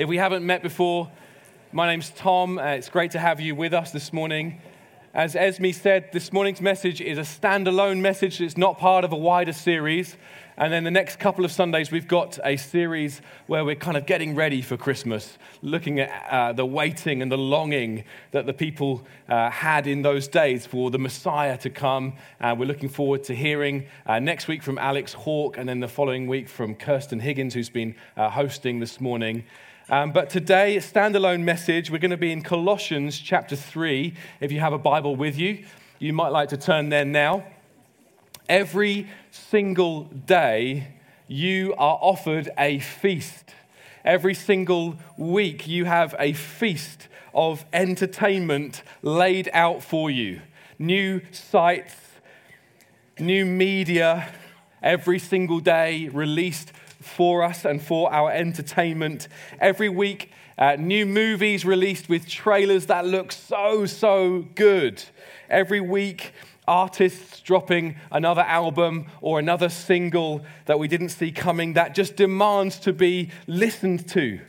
If we haven't met before, my name's Tom. Uh, it's great to have you with us this morning. As Esme said, this morning's message is a standalone message. It's not part of a wider series. And then the next couple of Sundays, we've got a series where we're kind of getting ready for Christmas, looking at uh, the waiting and the longing that the people uh, had in those days for the Messiah to come. Uh, we're looking forward to hearing uh, next week from Alex Hawke, and then the following week from Kirsten Higgins, who's been uh, hosting this morning. Um, but today, standalone message. We're going to be in Colossians chapter 3. If you have a Bible with you, you might like to turn there now. Every single day, you are offered a feast. Every single week, you have a feast of entertainment laid out for you. New sights, new media, every single day released for us and for our entertainment. Every week, uh, new movies released with trailers that look so, so good. Every week, artists dropping another album or another single that we didn't see coming that just demands to be listened to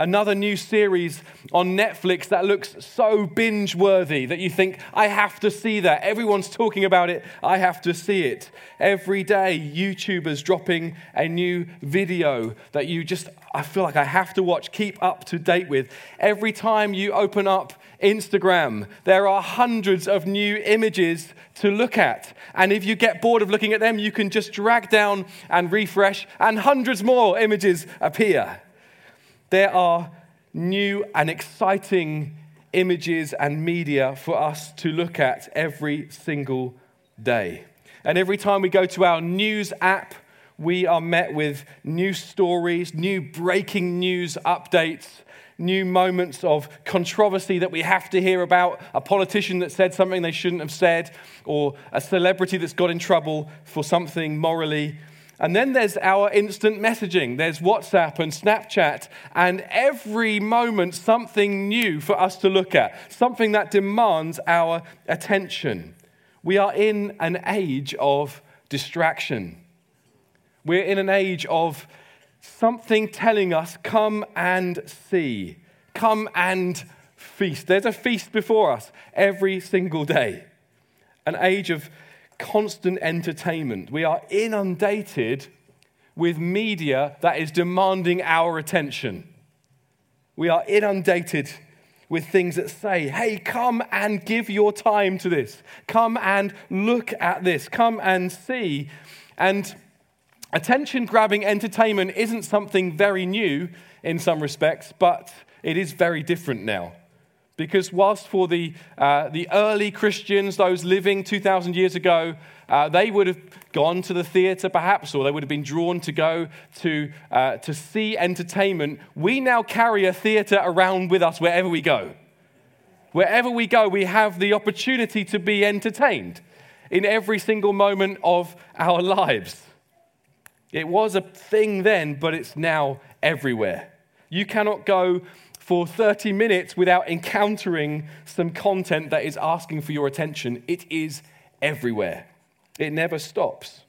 another new series on Netflix that looks so binge worthy that you think, I have to see that. Everyone's talking about it. I have to see it. Every day, YouTubers dropping a new video that you just, I feel like I have to watch, keep up to date with. Every time you open up Instagram, there are hundreds of new images to look at. And if you get bored of looking at them, you can just drag down and refresh, and hundreds more images appear. There are new and exciting images and media for us to look at every single day. And every time we go to our news app, we are met with new stories, new breaking news updates, new moments of controversy that we have to hear about, a politician that said something they shouldn't have said, or a celebrity that's got in trouble for something morally and then there's our instant messaging. There's WhatsApp and Snapchat, and every moment something new for us to look at, something that demands our attention. We are in an age of distraction. We're in an age of something telling us, come and see, come and feast. There's a feast before us every single day. An age of constant entertainment. We are inundated with media that is demanding our attention. We are inundated with things that say, hey, come and give your time to this. Come and look at this. Come and see. And attention grabbing entertainment isn't something very new in some respects, but it is very different now. Because whilst for the, uh, the early Christians, those living 2,000 years ago, uh, they would have gone to the theater perhaps, or they would have been drawn to go to, uh, to see entertainment. We now carry a theater around with us wherever we go. Wherever we go, we have the opportunity to be entertained in every single moment of our lives. It was a thing then, but it's now everywhere. You cannot go for 30 minutes without encountering some content that is asking for your attention. It is everywhere, it never stops.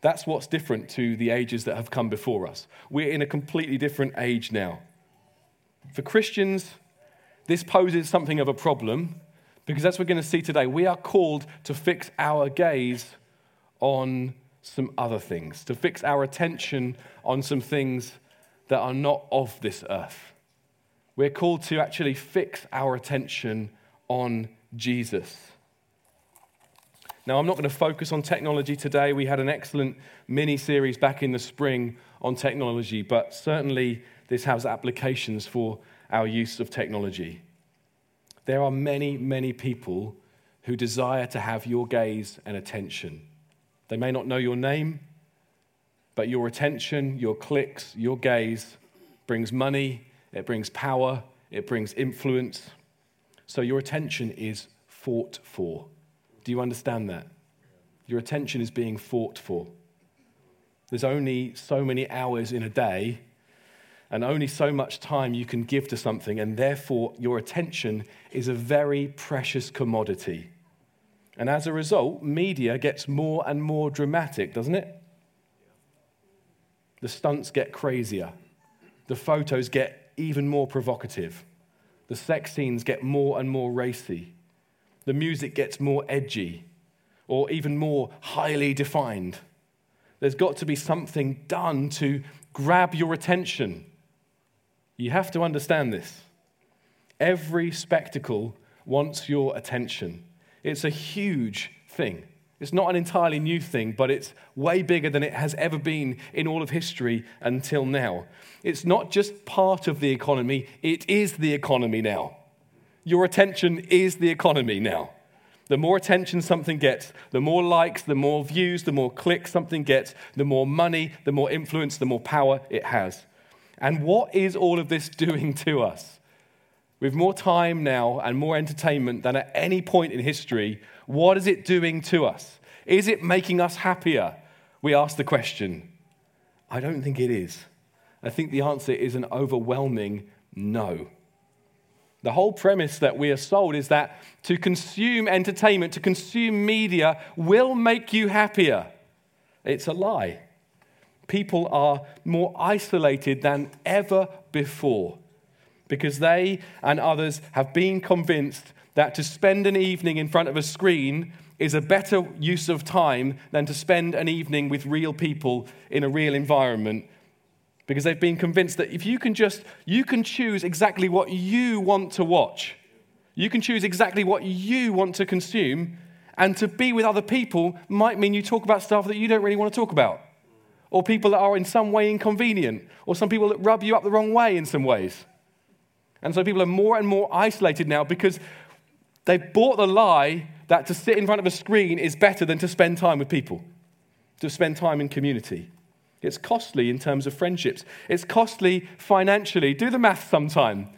That's what's different to the ages that have come before us. We're in a completely different age now. For Christians, this poses something of a problem because, as we're going to see today, we are called to fix our gaze on some other things, to fix our attention on some things that are not of this earth. We're called to actually fix our attention on Jesus. Now, I'm not going to focus on technology today. We had an excellent mini series back in the spring on technology, but certainly this has applications for our use of technology. There are many, many people who desire to have your gaze and attention. They may not know your name, but your attention, your clicks, your gaze brings money, it brings power, it brings influence. So your attention is fought for. Do you understand that? Your attention is being fought for. There's only so many hours in a day and only so much time you can give to something, and therefore your attention is a very precious commodity. And as a result, media gets more and more dramatic, doesn't it? The stunts get crazier, the photos get even more provocative. The sex scenes get more and more racy. The music gets more edgy or even more highly defined. There's got to be something done to grab your attention. You have to understand this. Every spectacle wants your attention. It's a huge thing. It's not an entirely new thing, but it's way bigger than it has ever been in all of history until now. It's not just part of the economy, it is the economy now. Your attention is the economy now. The more attention something gets, the more likes, the more views, the more clicks something gets, the more money, the more influence, the more power it has. And what is all of this doing to us? With more time now and more entertainment than at any point in history, what is it doing to us? Is it making us happier? We ask the question. I don't think it is. I think the answer is an overwhelming no. The whole premise that we are sold is that to consume entertainment, to consume media, will make you happier. It's a lie. People are more isolated than ever before because they and others have been convinced that to spend an evening in front of a screen is a better use of time than to spend an evening with real people in a real environment. Because they've been convinced that if you can just you can choose exactly what you want to watch. You can choose exactly what you want to consume. And to be with other people might mean you talk about stuff that you don't really want to talk about. Or people that are in some way inconvenient. Or some people that rub you up the wrong way in some ways. And so people are more and more isolated now because they've bought the lie that to sit in front of a screen is better than to spend time with people, to spend time in community. It's costly in terms of friendships, it's costly financially. Do the math sometime.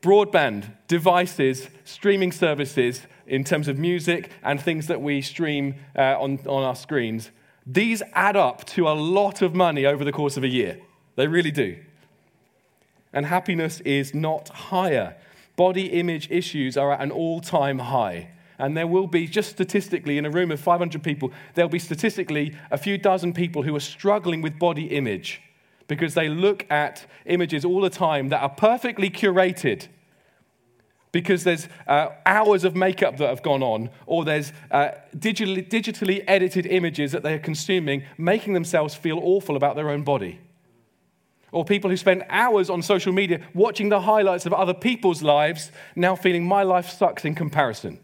Broadband, devices, streaming services in terms of music and things that we stream uh, on, on our screens, these add up to a lot of money over the course of a year. They really do and happiness is not higher. Body image issues are at an all time high. And there will be, just statistically, in a room of 500 people, there'll be statistically a few dozen people who are struggling with body image because they look at images all the time that are perfectly curated because there's uh, hours of makeup that have gone on, or there's uh, digitally, digitally edited images that they're consuming, making themselves feel awful about their own body or people who spend hours on social media watching the highlights of other people's lives, now feeling my life sucks in comparison.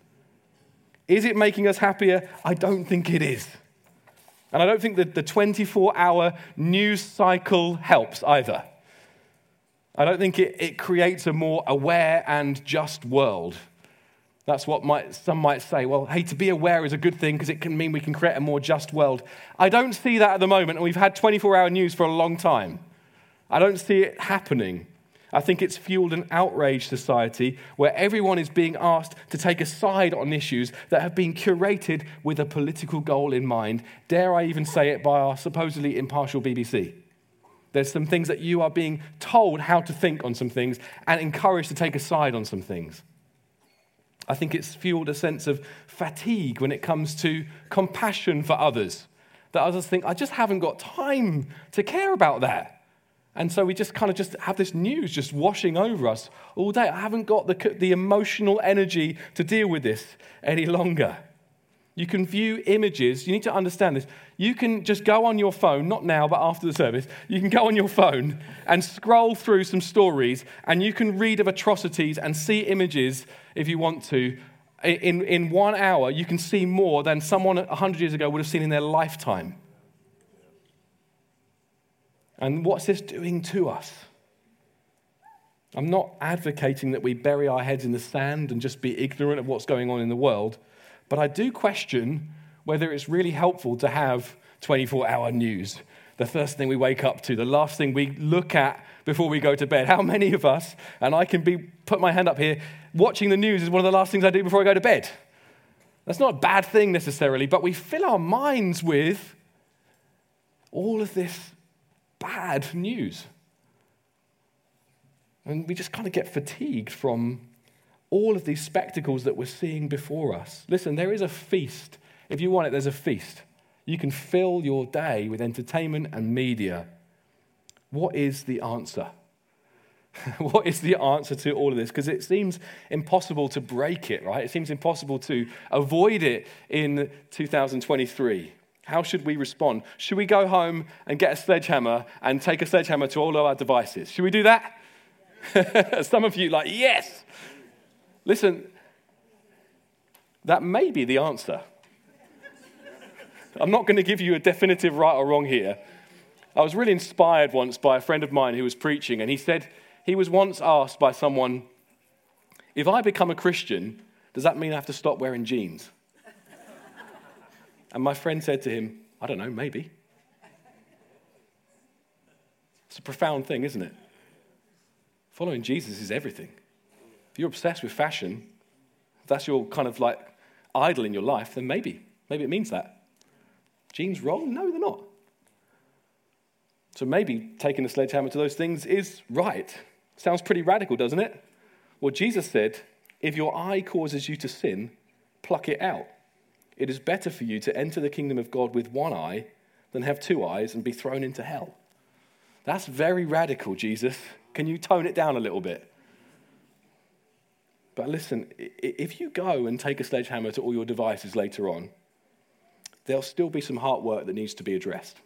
Is it making us happier? I don't think it is. And I don't think that the 24 hour news cycle helps either. I don't think it, it creates a more aware and just world. That's what might, some might say. Well, hey, to be aware is a good thing because it can mean we can create a more just world. I don't see that at the moment, and we've had 24 hour news for a long time. I don't see it happening. I think it's fueled an outraged society where everyone is being asked to take a side on issues that have been curated with a political goal in mind. Dare I even say it by our supposedly impartial BBC? There's some things that you are being told how to think on some things and encouraged to take a side on some things. I think it's fueled a sense of fatigue when it comes to compassion for others. That others think, I just haven't got time to care about that. And so we just kind of just have this news just washing over us all day. I haven't got the, the emotional energy to deal with this any longer. You can view images. You need to understand this. You can just go on your phone, not now, but after the service. You can go on your phone and scroll through some stories, and you can read of atrocities and see images if you want to. In, in one hour, you can see more than someone 100 years ago would have seen in their lifetime. And what's this doing to us? I'm not advocating that we bury our heads in the sand and just be ignorant of what's going on in the world, but I do question whether it's really helpful to have 24 hour news. The first thing we wake up to, the last thing we look at before we go to bed. How many of us, and I can be, put my hand up here, watching the news is one of the last things I do before I go to bed. That's not a bad thing necessarily, but we fill our minds with all of this bad news. And we just kind of get fatigued from all of these spectacles that we're seeing before us. Listen, there is a feast. If you want it, there's a feast. You can fill your day with entertainment and media. What is the answer? what is the answer to all of this? Because it seems impossible to break it, right? It seems impossible to avoid it in 2023. How should we respond? Should we go home and get a sledgehammer and take a sledgehammer to all of our devices? Should we do that? Some of you, like, yes. Listen, that may be the answer. I'm not going to give you a definitive right or wrong here. I was really inspired once by a friend of mine who was preaching, and he said he was once asked by someone, If I become a Christian, does that mean I have to stop wearing jeans? And my friend said to him, I don't know, maybe. It's a profound thing, isn't it? Following Jesus is everything. If you're obsessed with fashion, if that's your kind of like idol in your life, then maybe, maybe it means that. Jeans wrong? No, they're not. So maybe taking a sledgehammer to those things is right. Sounds pretty radical, doesn't it? Well, Jesus said, if your eye causes you to sin, pluck it out. It is better for you to enter the kingdom of God with one eye than have two eyes and be thrown into hell. That's very radical, Jesus. Can you tone it down a little bit? But listen, if you go and take a sledgehammer to all your devices later on, there'll still be some heart work that needs to be addressed.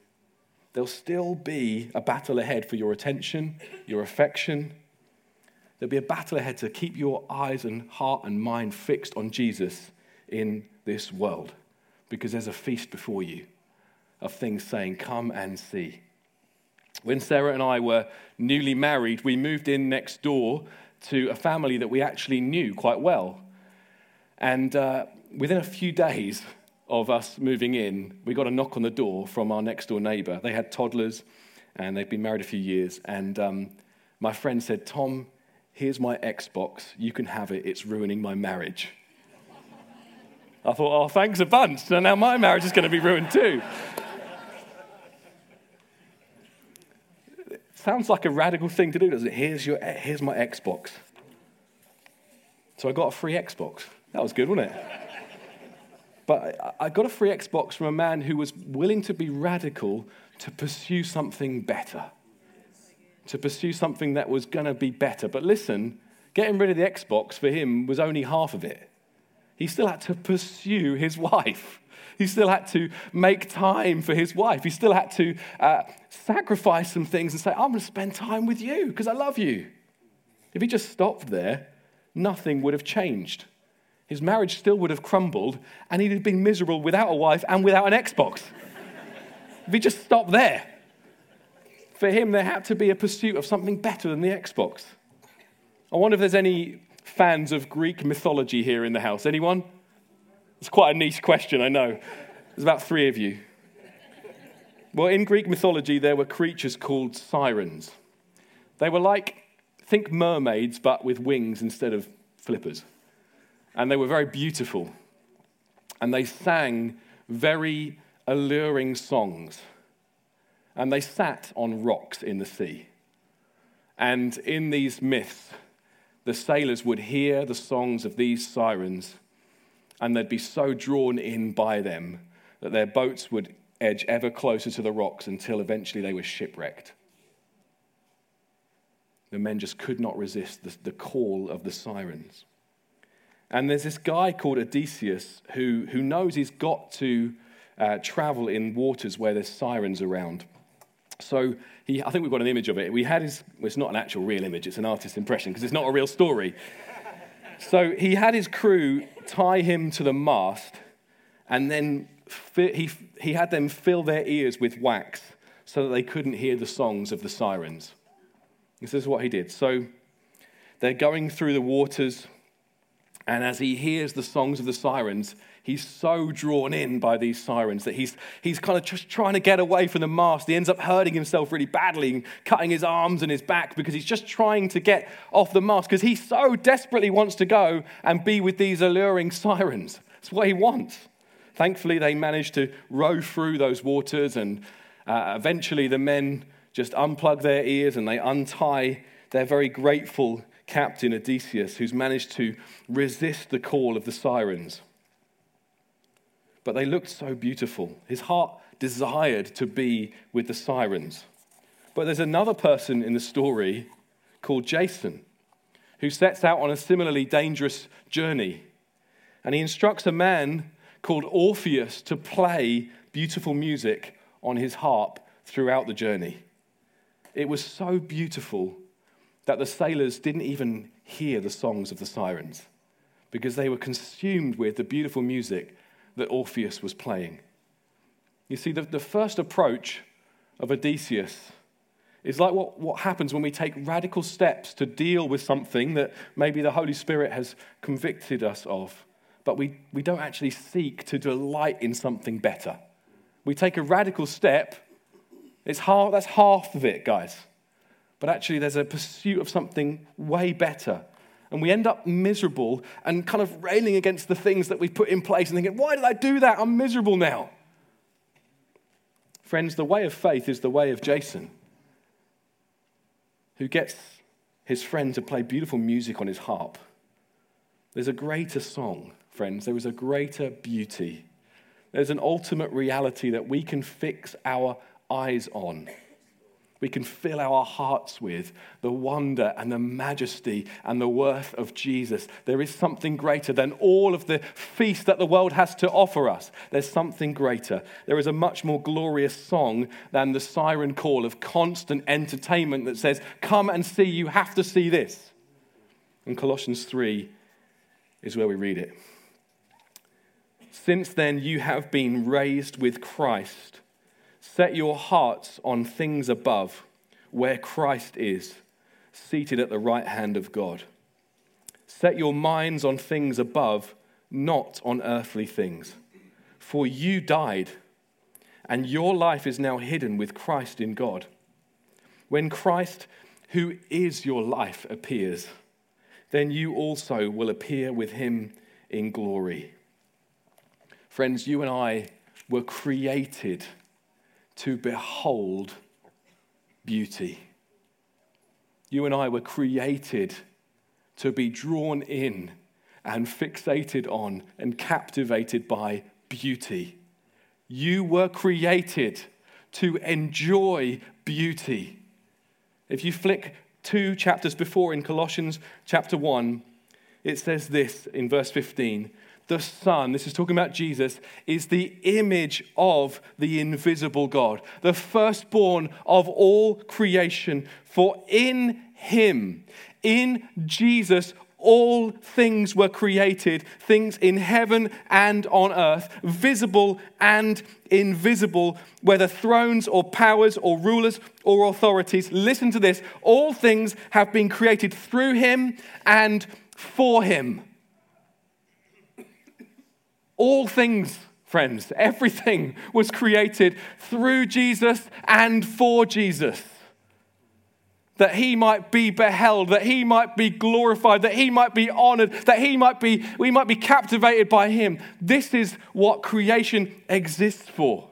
There'll still be a battle ahead for your attention, your affection. There'll be a battle ahead to keep your eyes and heart and mind fixed on Jesus in this world because there's a feast before you of things saying, Come and see. When Sarah and I were newly married, we moved in next door to a family that we actually knew quite well. And uh, within a few days of us moving in, we got a knock on the door from our next door neighbor. They had toddlers and they'd been married a few years. And um, my friend said, Tom, here's my Xbox. You can have it. It's ruining my marriage. I thought, oh, thanks a bunch. So now my marriage is going to be ruined too. Sounds like a radical thing to do, doesn't it? Here's, your, here's my Xbox. So I got a free Xbox. That was good, wasn't it? But I got a free Xbox from a man who was willing to be radical to pursue something better, to pursue something that was going to be better. But listen, getting rid of the Xbox for him was only half of it. He still had to pursue his wife. He still had to make time for his wife. He still had to uh, sacrifice some things and say, I'm going to spend time with you because I love you. If he just stopped there, nothing would have changed. His marriage still would have crumbled, and he'd have been miserable without a wife and without an Xbox. if he just stopped there, for him, there had to be a pursuit of something better than the Xbox. I wonder if there's any fans of Greek mythology here in the house? Anyone? It's quite a niche question, I know. There's about three of you. Well, in Greek mythology, there were creatures called sirens. They were like, think mermaids, but with wings instead of flippers. And they were very beautiful. And they sang very alluring songs. And they sat on rocks in the sea. And in these myths, the sailors would hear the songs of these sirens and they'd be so drawn in by them that their boats would edge ever closer to the rocks until eventually they were shipwrecked. The men just could not resist the, the call of the sirens. And there's this guy called Odysseus who, who knows he's got to uh, travel in waters where there's sirens around. So he, I think we've got an image of it. We had his, well, it's not an actual real image, it's an artist's impression because it's not a real story. So he had his crew tie him to the mast and then fi- he, he had them fill their ears with wax so that they couldn't hear the songs of the sirens. This is what he did. So they're going through the waters, and as he hears the songs of the sirens, he's so drawn in by these sirens that he's, he's kind of just trying to get away from the mast. He ends up hurting himself really badly, cutting his arms and his back because he's just trying to get off the mast because he so desperately wants to go and be with these alluring sirens. That's what he wants. Thankfully, they manage to row through those waters, and uh, eventually the men just unplug their ears and they untie their very grateful captain, Odysseus, who's managed to resist the call of the sirens but they looked so beautiful. His heart desired to be with the sirens. But there's another person in the story called Jason, who sets out on a similarly dangerous journey. And he instructs a man called Orpheus to play beautiful music on his harp throughout the journey. It was so beautiful that the sailors didn't even hear the songs of the sirens because they were consumed with the beautiful music that Orpheus was playing. You see, the, the first approach of Odysseus is like what, what happens when we take radical steps to deal with something that maybe the Holy Spirit has convicted us of, but we, we don't actually seek to delight in something better. We take a radical step, it's half, that's half of it, guys. But actually, there's a pursuit of something way better. And we end up miserable and kind of railing against the things that we've put in place and thinking, why did I do that? I'm miserable now. Friends, the way of faith is the way of Jason, who gets his friend to play beautiful music on his harp. There's a greater song, friends. There is a greater beauty. There's an ultimate reality that we can fix our eyes on we can fill our hearts with the wonder and the majesty and the worth of Jesus. There is something greater than all of the feast that the world has to offer us. There's something greater. There is a much more glorious song than the siren call of constant entertainment that says, Come and see, you have to see this. And Colossians 3 is where we read it. Since then, you have been raised with Christ Set your hearts on things above, where Christ is, seated at the right hand of God. Set your minds on things above, not on earthly things. For you died, and your life is now hidden with Christ in God. When Christ, who is your life, appears, then you also will appear with him in glory. Friends, you and I were created to behold beauty. You and I were created to be drawn in and fixated on and captivated by beauty. You were created to enjoy beauty. If you flick two chapters before in Colossians chapter 1, it says this in verse 15 the Son, this is talking about Jesus, is the image of the invisible God, the firstborn of all creation. For in him, in Jesus, all things were created, things in heaven and on earth, visible and invisible, whether thrones or powers or rulers or authorities. Listen to this all things have been created through him and for him. All things, friends, everything was created through Jesus and for Jesus. That he might be beheld, that he might be glorified, that he might be honored, that he might be, we might be captivated by him. This is what creation exists for.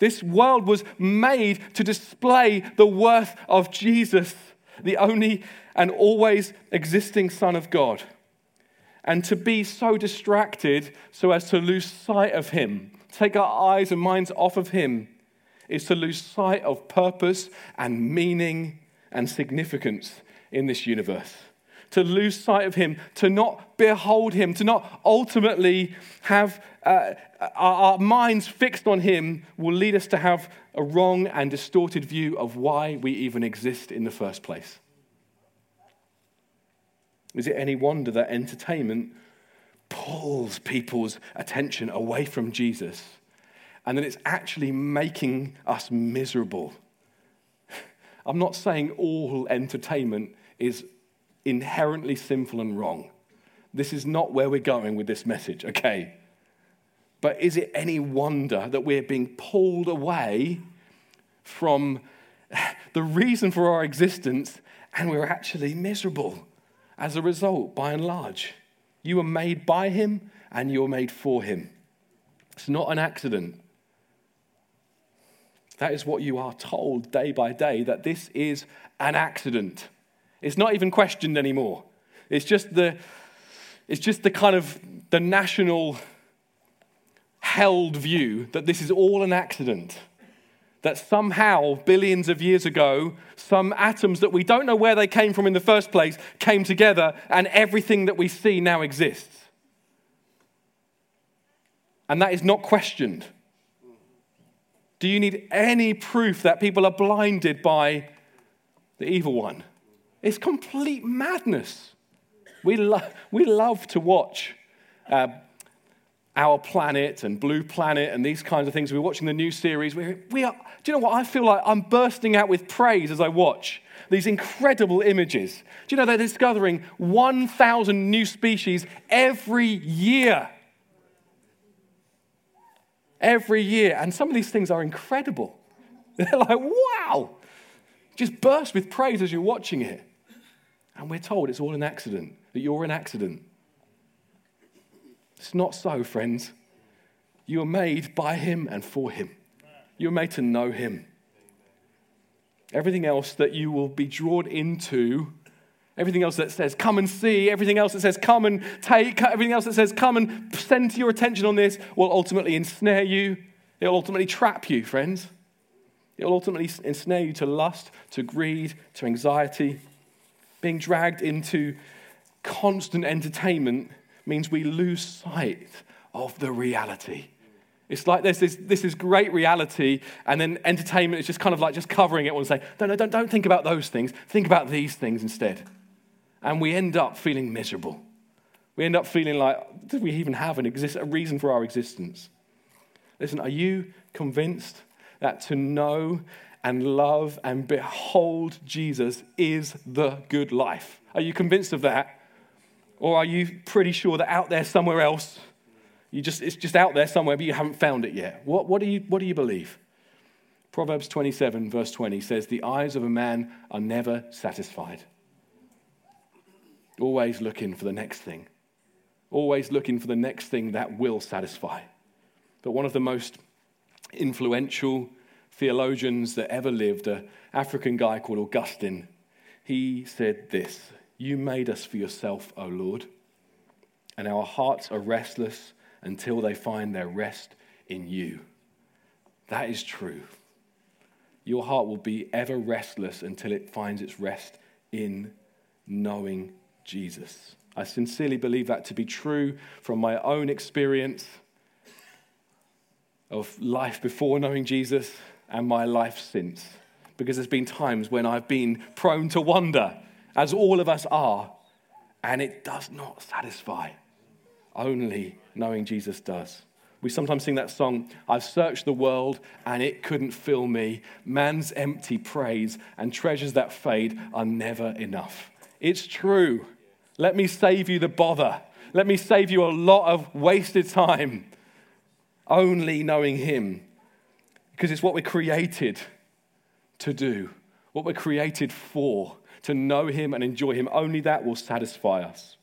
This world was made to display the worth of Jesus, the only and always existing Son of God and to be so distracted so as to lose sight of Him, take our eyes and minds off of Him, is to lose sight of purpose and meaning and significance in this universe. To lose sight of Him, to not behold Him, to not ultimately have uh, our, our minds fixed on Him will lead us to have a wrong and distorted view of why we even exist in the first place. Is it any wonder that entertainment pulls people's attention away from Jesus and that it's actually making us miserable? I'm not saying all entertainment is inherently sinful and wrong. This is not where we're going with this message, okay? But is it any wonder that we're being pulled away from the reason for our existence and we're actually miserable? As a result, by and large. You were made by him and you were made for him. It's not an accident. That is what you are told day by day that this is an accident. It's not even questioned anymore. It's just the, it's just the kind of the national held view that this is all an accident. That somehow, billions of years ago, some atoms that we don't know where they came from in the first place came together and everything that we see now exists. And that is not questioned. Do you need any proof that people are blinded by the evil one? It's complete madness. We, lo- we love to watch uh, Our Planet and Blue Planet and these kinds of things. We're watching the new series. We, we are, do you know what? I feel like I'm bursting out with praise as I watch these incredible images. Do you know they're discovering 1,000 new species every year? Every year. And some of these things are incredible. They're like, wow! Just burst with praise as you're watching it. And we're told it's all an accident, that you're an accident. It's not so, friends. You are made by Him and for Him. You are made to know Him. Everything else that you will be drawn into, everything else that says, come and see, everything else that says, come and take, everything else that says, come and center your attention on this will ultimately ensnare you. It will ultimately trap you, friends. It will ultimately ensnare you to lust, to greed, to anxiety. Being dragged into constant entertainment means we lose sight of the reality. It's like this, this, this is great reality, and then entertainment is just kind of like just covering it and say, no, no, don't, don't think about those things. Think about these things instead. And we end up feeling miserable. We end up feeling like, did we even have an exist, a reason for our existence? Listen, are you convinced that to know and love and behold Jesus is the good life. Are you convinced of that? Or are you pretty sure that out there somewhere else, you just, it's just out there somewhere, but you haven't found it yet? What, what, do you, what do you believe? Proverbs 27, verse 20 says, The eyes of a man are never satisfied. Always looking for the next thing. Always looking for the next thing that will satisfy. But one of the most influential theologians that ever lived, an African guy called Augustine, he said this You made us for yourself, O Lord, and our hearts are restless until they find their rest in you. That is true. Your heart will be ever restless until it finds its rest in knowing Jesus. I sincerely believe that to be true from my own experience of life before knowing Jesus and my life since. Because there's been times when I've been prone to wonder, as all of us are, and it does not satisfy. Only knowing Jesus does. We sometimes sing that song, I've searched the world and it couldn't fill me. Man's empty praise and treasures that fade are never enough. It's true. Let me save you the bother. Let me save you a lot of wasted time only knowing Him. Because it's what we're created to do, what we're created for, to know Him and enjoy Him. Only that will satisfy us.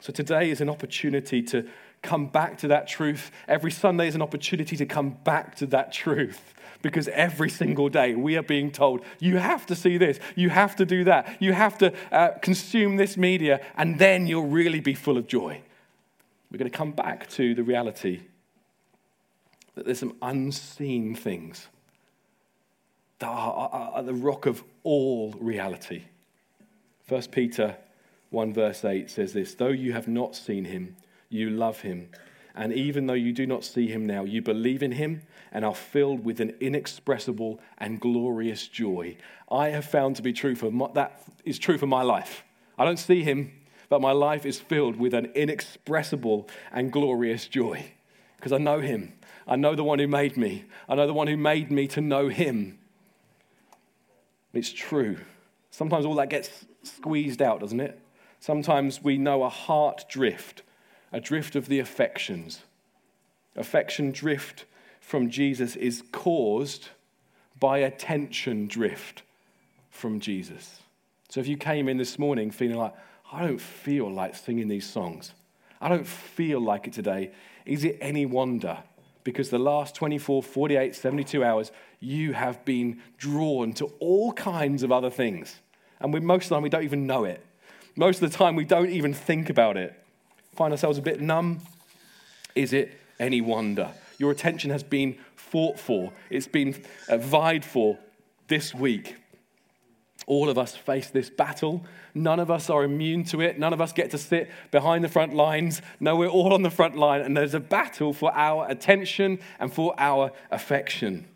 So today is an opportunity to come back to that truth. Every Sunday is an opportunity to come back to that truth. Because every single day we are being told, you have to see this, you have to do that, you have to uh, consume this media, and then you'll really be full of joy. We're going to come back to the reality that there's some unseen things that are, the rock of all reality. 1 Peter 1 verse 8 says this Though you have not seen him, you love him. And even though you do not see him now, you believe in him and are filled with an inexpressible and glorious joy. I have found to be true for my, that is true for my life. I don't see him, but my life is filled with an inexpressible and glorious joy because I know him. I know the one who made me. I know the one who made me to know him. It's true. Sometimes all that gets squeezed out, doesn't it? Sometimes we know a heart drift, a drift of the affections. Affection drift from Jesus is caused by attention drift from Jesus. So if you came in this morning feeling like, I don't feel like singing these songs, I don't feel like it today, is it any wonder because the last 24, 48, 72 hours, you have been drawn to all kinds of other things. And we, most of the time, we don't even know it. Most of the time, we don't even think about it. Find ourselves a bit numb. Is it any wonder? Your attention has been fought for, it's been uh, vied for this week. All of us face this battle. None of us are immune to it. None of us get to sit behind the front lines. No, we're all on the front line, and there's a battle for our attention and for our affection.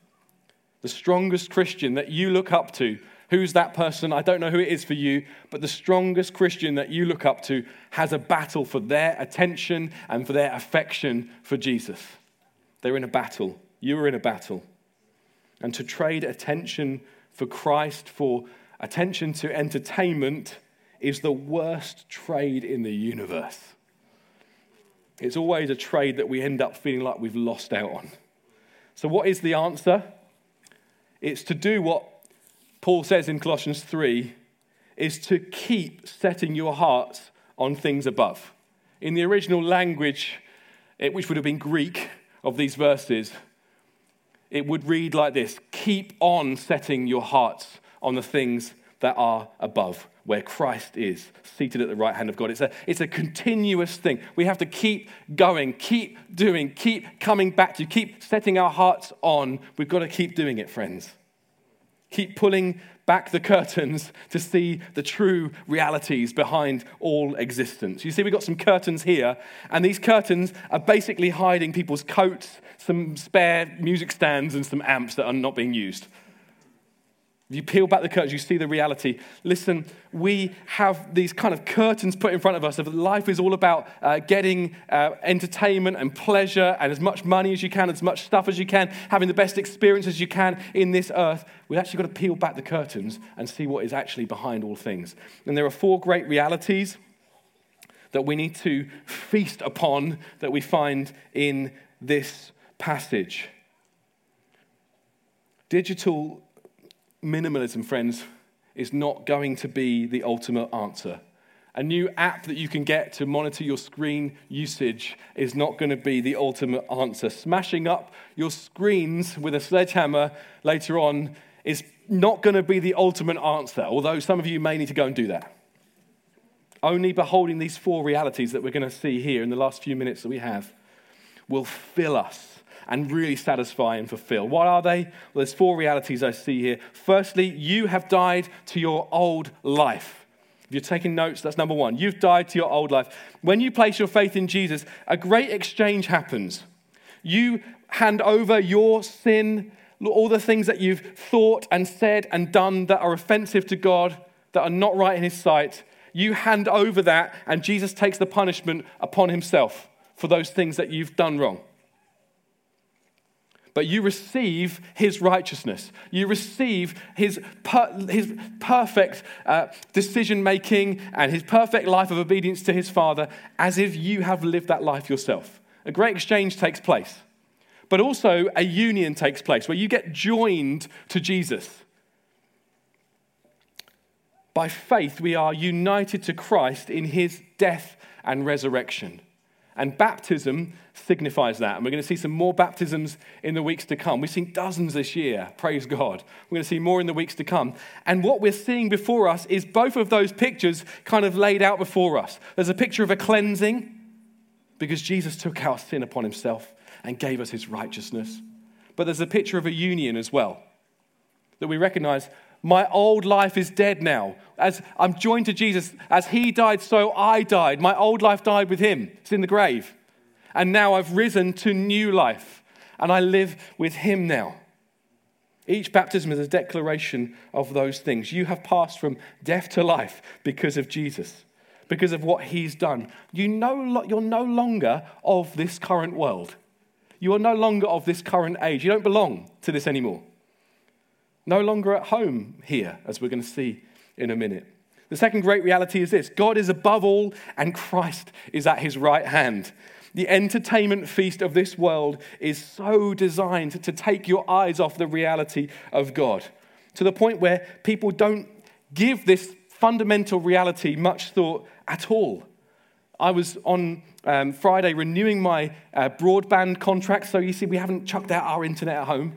The strongest Christian that you look up to, who's that person? I don't know who it is for you, but the strongest Christian that you look up to has a battle for their attention and for their affection for Jesus. They're in a battle. You are in a battle. And to trade attention for Christ, for attention to entertainment, is the worst trade in the universe. It's always a trade that we end up feeling like we've lost out on. So, what is the answer? It's to do what Paul says in Colossians 3 is to keep setting your hearts on things above. In the original language, which would have been Greek of these verses, it would read like this Keep on setting your hearts on the things that are above, where Christ is, seated at the right hand of God. It's a, it's a continuous thing. We have to keep going, keep doing, keep coming back to, keep setting our hearts on. We've got to keep doing it, friends. Keep pulling back the curtains to see the true realities behind all existence. You see, we've got some curtains here, and these curtains are basically hiding people's coats, some spare music stands, and some amps that are not being used. If you peel back the curtains, you see the reality. Listen, we have these kind of curtains put in front of us life is all about uh, getting uh, entertainment and pleasure and as much money as you can, as much stuff as you can, having the best experiences you can in this earth. We've actually got to peel back the curtains and see what is actually behind all things. And there are four great realities that we need to feast upon that we find in this passage. Digital minimalism, friends, is not going to be the ultimate answer. A new app that you can get to monitor your screen usage is not going to be the ultimate answer. Smashing up your screens with a sledgehammer later on is not going to be the ultimate answer, although some of you may need to go and do that. Only beholding these four realities that we're going to see here in the last few minutes that we have will fill us and really satisfy and fulfill. What are they? Well, there's four realities I see here. Firstly, you have died to your old life. If you're taking notes, that's number one. You've died to your old life. When you place your faith in Jesus, a great exchange happens. You hand over your sin, all the things that you've thought and said and done that are offensive to God, that are not right in His sight. You hand over that, and Jesus takes the punishment upon Himself for those things that you've done wrong but you receive his righteousness. You receive his, per, his perfect uh, decision making and his perfect life of obedience to his Father as if you have lived that life yourself. A great exchange takes place, but also a union takes place where you get joined to Jesus. By faith, we are united to Christ in his death and resurrection. And baptism signifies that. And we're going to see some more baptisms in the weeks to come. We've seen dozens this year, praise God. We're going to see more in the weeks to come. And what we're seeing before us is both of those pictures kind of laid out before us. There's a picture of a cleansing because Jesus took our sin upon himself and gave us his righteousness. But there's a picture of a union as well that we recognize my old life is dead now. As I'm joined to Jesus, as he died, so I died. My old life died with him. It's in the grave. And now I've risen to new life, and I live with him now. Each baptism is a declaration of those things. You have passed from death to life because of Jesus, because of what he's done. You know, you're no longer of this current world. You are no longer of this current age. You don't belong to this anymore no longer at home here, as we're going to see in a minute. The second great reality is this God is above all, and Christ is at his right hand. The entertainment feast of this world is so designed to take your eyes off the reality of God to the point where people don't give this fundamental reality much thought at all. I was on um, Friday renewing my uh, broadband contract, so you see, we haven't chucked out our internet at home.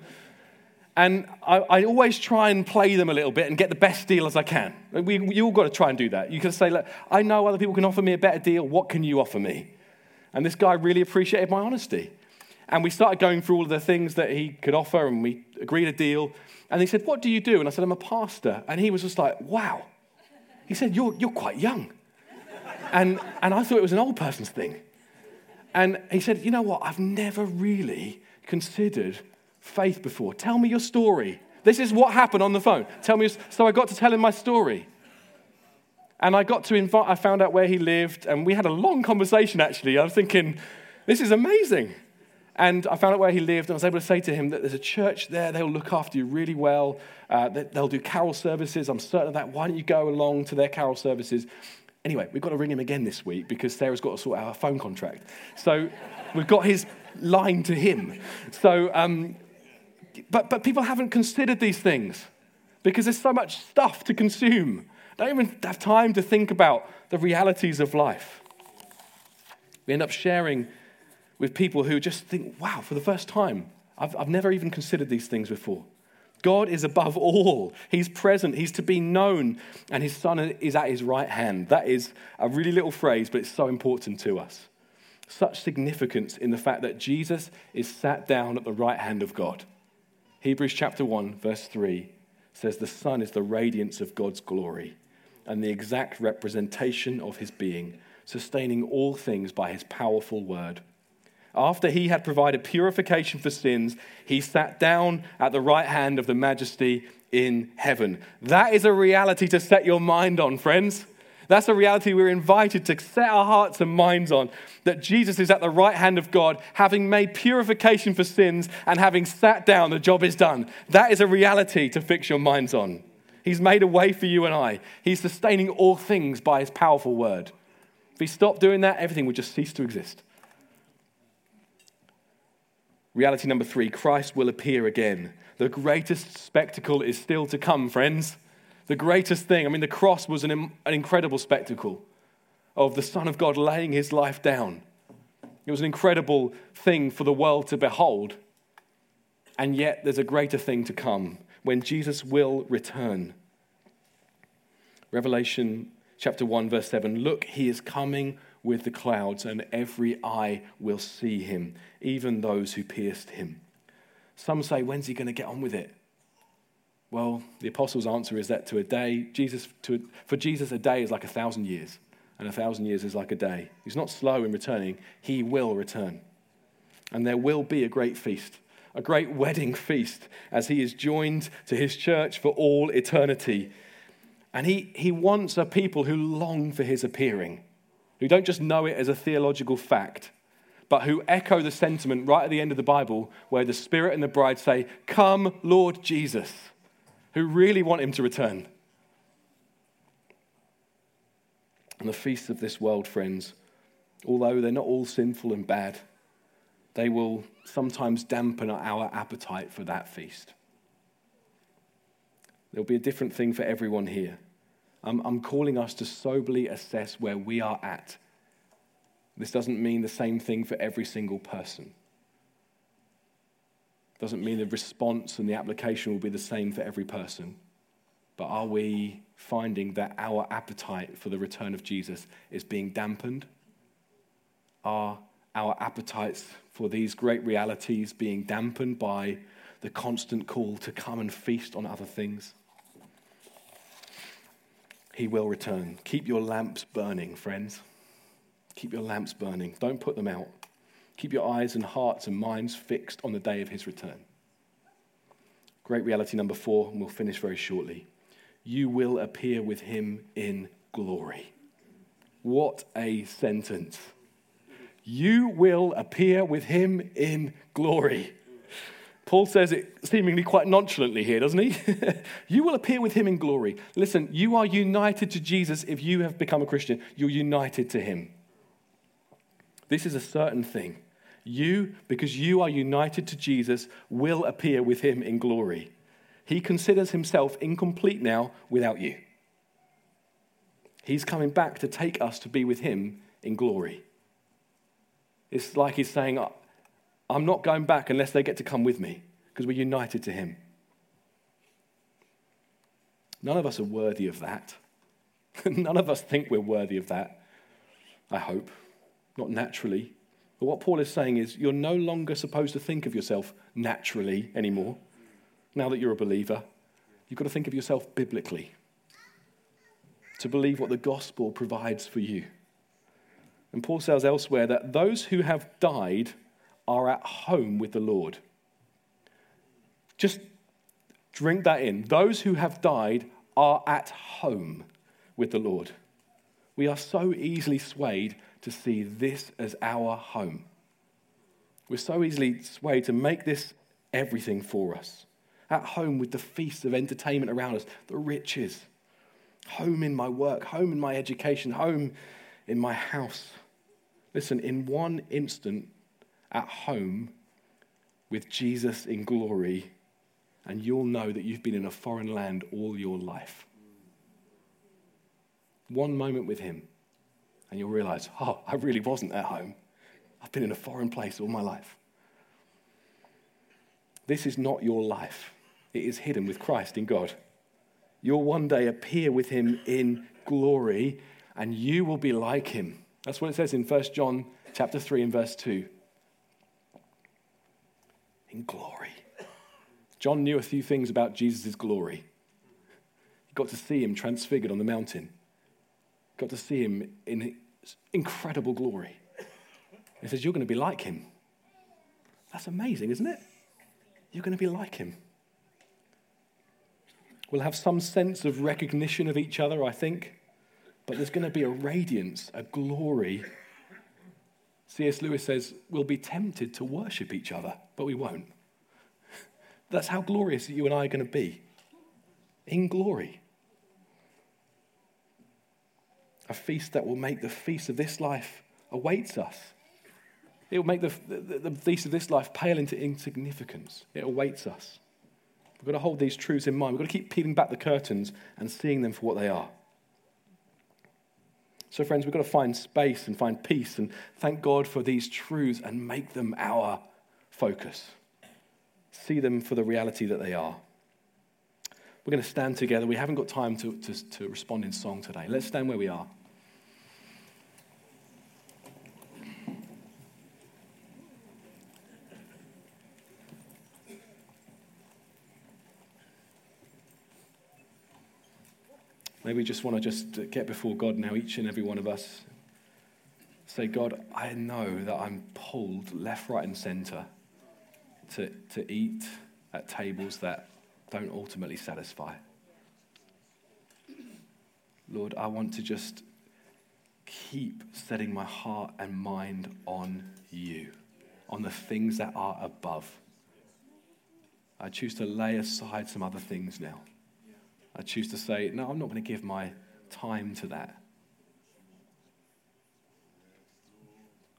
And I, I, always try and play them a little bit and get the best deal as I can. We, you all got to try and do that. You can say, Look, I know other people can offer me a better deal. What can you offer me? And this guy really appreciated my honesty. And we started going through all of the things that he could offer, and we agreed a deal. And he said, What do you do? And I said, I'm a pastor. And he was just like, Wow. He said, You're, you're quite young. And, and I thought it was an old person's thing. And he said, You know what? I've never really considered faith before. Tell me your story. This is what happened on the phone. Tell me. So I got to tell him my story. And I got to invite, I found out where he lived, and we had a long conversation actually. I was thinking, this is amazing. And I found out where he lived, and I was able to say to him that there's a church there, they'll look after you really well. Uh, they'll do carol services. I'm certain of that. Why don't you go along to their carol services? Anyway, we've got to ring him again this week because Sarah's got to sort out our phone contract. So we've got his line to him. So, um, but, but people haven't considered these things because there's so much stuff to consume. Don't even have time to think about the realities of life. We end up sharing with people who just think, wow, for the first time, I've, I've never even considered these things before. God is above all. He's present. He's to be known. And his son is at his right hand. That is a really little phrase, but it's so important to us. Such significance in the fact that Jesus is sat down at the right hand of God. Hebrews chapter 1, verse 3 says, The Son is the radiance of God's glory and the exact representation of his being, sustaining all things by his powerful word. After he had provided purification for sins, he sat down at the right hand of the majesty in heaven. That is a reality to set your mind on, friends. That's a reality we're invited to set our hearts and minds on. That Jesus is at the right hand of God, having made purification for sins and having sat down, the job is done. That is a reality to fix your minds on. He's made a way for you and I. He's sustaining all things by his powerful word. If he stopped doing that, everything would just cease to exist. Reality number three Christ will appear again. The greatest spectacle is still to come, friends. The greatest thing, I mean, the cross was an, an incredible spectacle of the Son of God laying his life down. It was an incredible thing for the world to behold. And yet, there's a greater thing to come when Jesus will return. Revelation chapter 1, verse 7 Look, he is coming with the clouds, and every eye will see him, even those who pierced him. Some say, When's he going to get on with it? Well, the apostles' answer is that to a day, Jesus, to, for Jesus, a day is like a thousand years, and a thousand years is like a day. He's not slow in returning, he will return. And there will be a great feast, a great wedding feast, as he is joined to his church for all eternity. And he, he wants a people who long for his appearing who don't just know it as a theological fact, but who echo the sentiment right at the end of the Bible where the Spirit and the bride say, Come, Lord Jesus, who really want him to return. And the feasts of this world, friends, although they're not all sinful and bad, they will sometimes dampen our appetite for that feast. There'll be a different thing for everyone here. I'm, I'm calling us to soberly assess where we are at. This doesn't mean the same thing for every single person. Doesn't mean the response and the application will be the same for every person. But are we finding that our appetite for the return of Jesus is being dampened? Are our appetites for these great realities being dampened by the constant call to come and feast on other things? he will return. Keep your lamps burning, friends. Keep your lamps burning. Don't put them out. Keep your eyes and hearts and minds fixed on the day of his return. Great reality number four, and we'll finish very shortly. You will appear with him in glory. What a sentence. You will appear with him in glory. Paul says it seemingly quite nonchalantly here, doesn't he? you will appear with him in glory. Listen, you are united to Jesus if you have become a Christian. You're united to him. This is a certain thing. You, because you are united to Jesus, will appear with him in glory. He considers himself incomplete now without you. He's coming back to take us to be with him in glory. It's like he's saying, I'm not going back unless they get to come with me because we're united to Him. None of us are worthy of that. None of us think we're worthy of that. I hope. Not naturally. But what Paul is saying is you're no longer supposed to think of yourself naturally anymore. Now that you're a believer, you've got to think of yourself biblically. To believe what the gospel provides for you. And Paul says elsewhere that those who have died are at home with the Lord. Just drink that in. Those who have died are at home with the Lord. We are so easily swayed to see this as our home. We're so easily swayed to make this everything for us. At home with the feasts of entertainment around us, the riches. Home in my work, home in my education, home in my house. Listen, in one instant, at home with Jesus in glory, and you'll know that you've been in a foreign land all your life. One moment with Him, and you'll realize, oh, I really wasn't at home. I've been in a foreign place all my life. This is not your life, it is hidden with Christ in God. You'll one day appear with Him in glory, and you will be like Him. That's what it says in 1 John chapter 3 and verse 2. In glory. John knew a few things about Jesus' glory. He got to see him transfigured on the mountain, got to see him in incredible glory. He says, You're going to be like him. That's amazing, isn't it? You're going to be like him. We'll have some sense of recognition of each other, I think, but there's going to be a radiance, a glory. C.S. Lewis says, We'll be tempted to worship each other, but we won't. That's how glorious you and I are going to be in glory. A feast that will make the feast of this life awaits us. It will make the, the, the feast of this life pale into insignificance. It awaits us. We've got to hold these truths in mind. We've got to keep peeling back the curtains and seeing them for what they are. So, friends, we've got to find space and find peace and thank God for these truths and make them our focus see them for the reality that they are. We're going to stand together. We haven't got time to, to, to respond in song today. Let's stand where we are. Maybe we just want to just get before God now, each and every one of us. Say, God, I know that I'm pulled left, right, and center to, to eat at tables that don't ultimately satisfy. Lord, I want to just keep setting my heart and mind on you, on the things that are above. I choose to lay aside some other things now. I choose to say, no, I'm not going to give my time to that.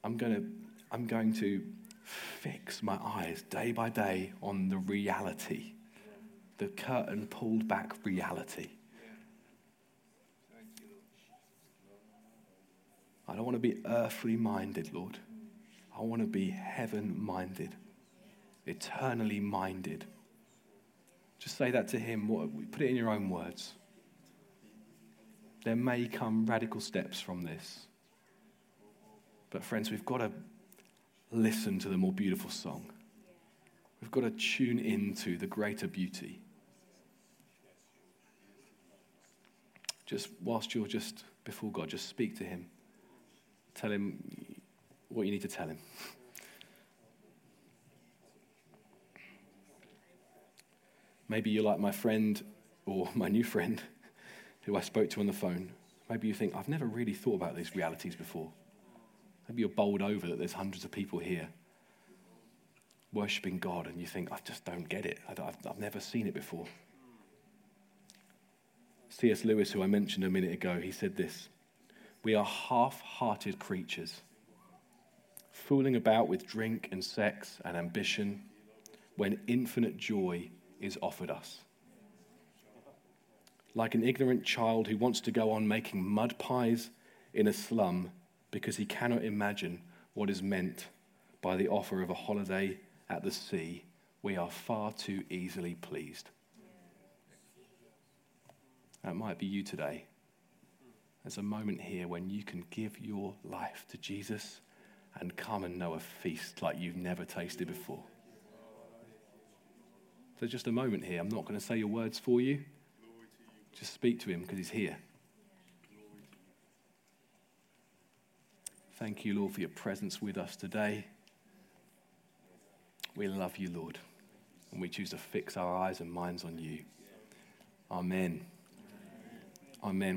I'm going to, I'm going to fix my eyes day by day on the reality, the curtain pulled back reality. I don't want to be earthly minded, Lord. I want to be heaven minded, eternally minded. Just say that to Him. Put it in your own words. There may come radical steps from this. But, friends, we've got to listen to the more beautiful song. We've got to tune into the greater beauty. Just whilst you're just before God, just speak to Him. Tell Him what you need to tell Him. Maybe you're like my friend or my new friend who I spoke to on the phone. Maybe you think, I've never really thought about these realities before. Maybe you're bowled over that there's hundreds of people here worshipping God and you think, I just don't get it. I've, I've never seen it before. C.S. Lewis, who I mentioned a minute ago, he said this We are half hearted creatures, fooling about with drink and sex and ambition when infinite joy is offered us. Like an ignorant child who wants to go on making mud pies in a slum because he cannot imagine what is meant by the offer of a holiday at the sea, we are far too easily pleased. That might be you today. There's a moment here when you can give your life to Jesus and come and know a feast like you've never tasted before. So, just a moment here. I'm not going to say your words for you. Just speak to him because he's here. Thank you, Lord, for your presence with us today. We love you, Lord, and we choose to fix our eyes and minds on you. Amen. Amen.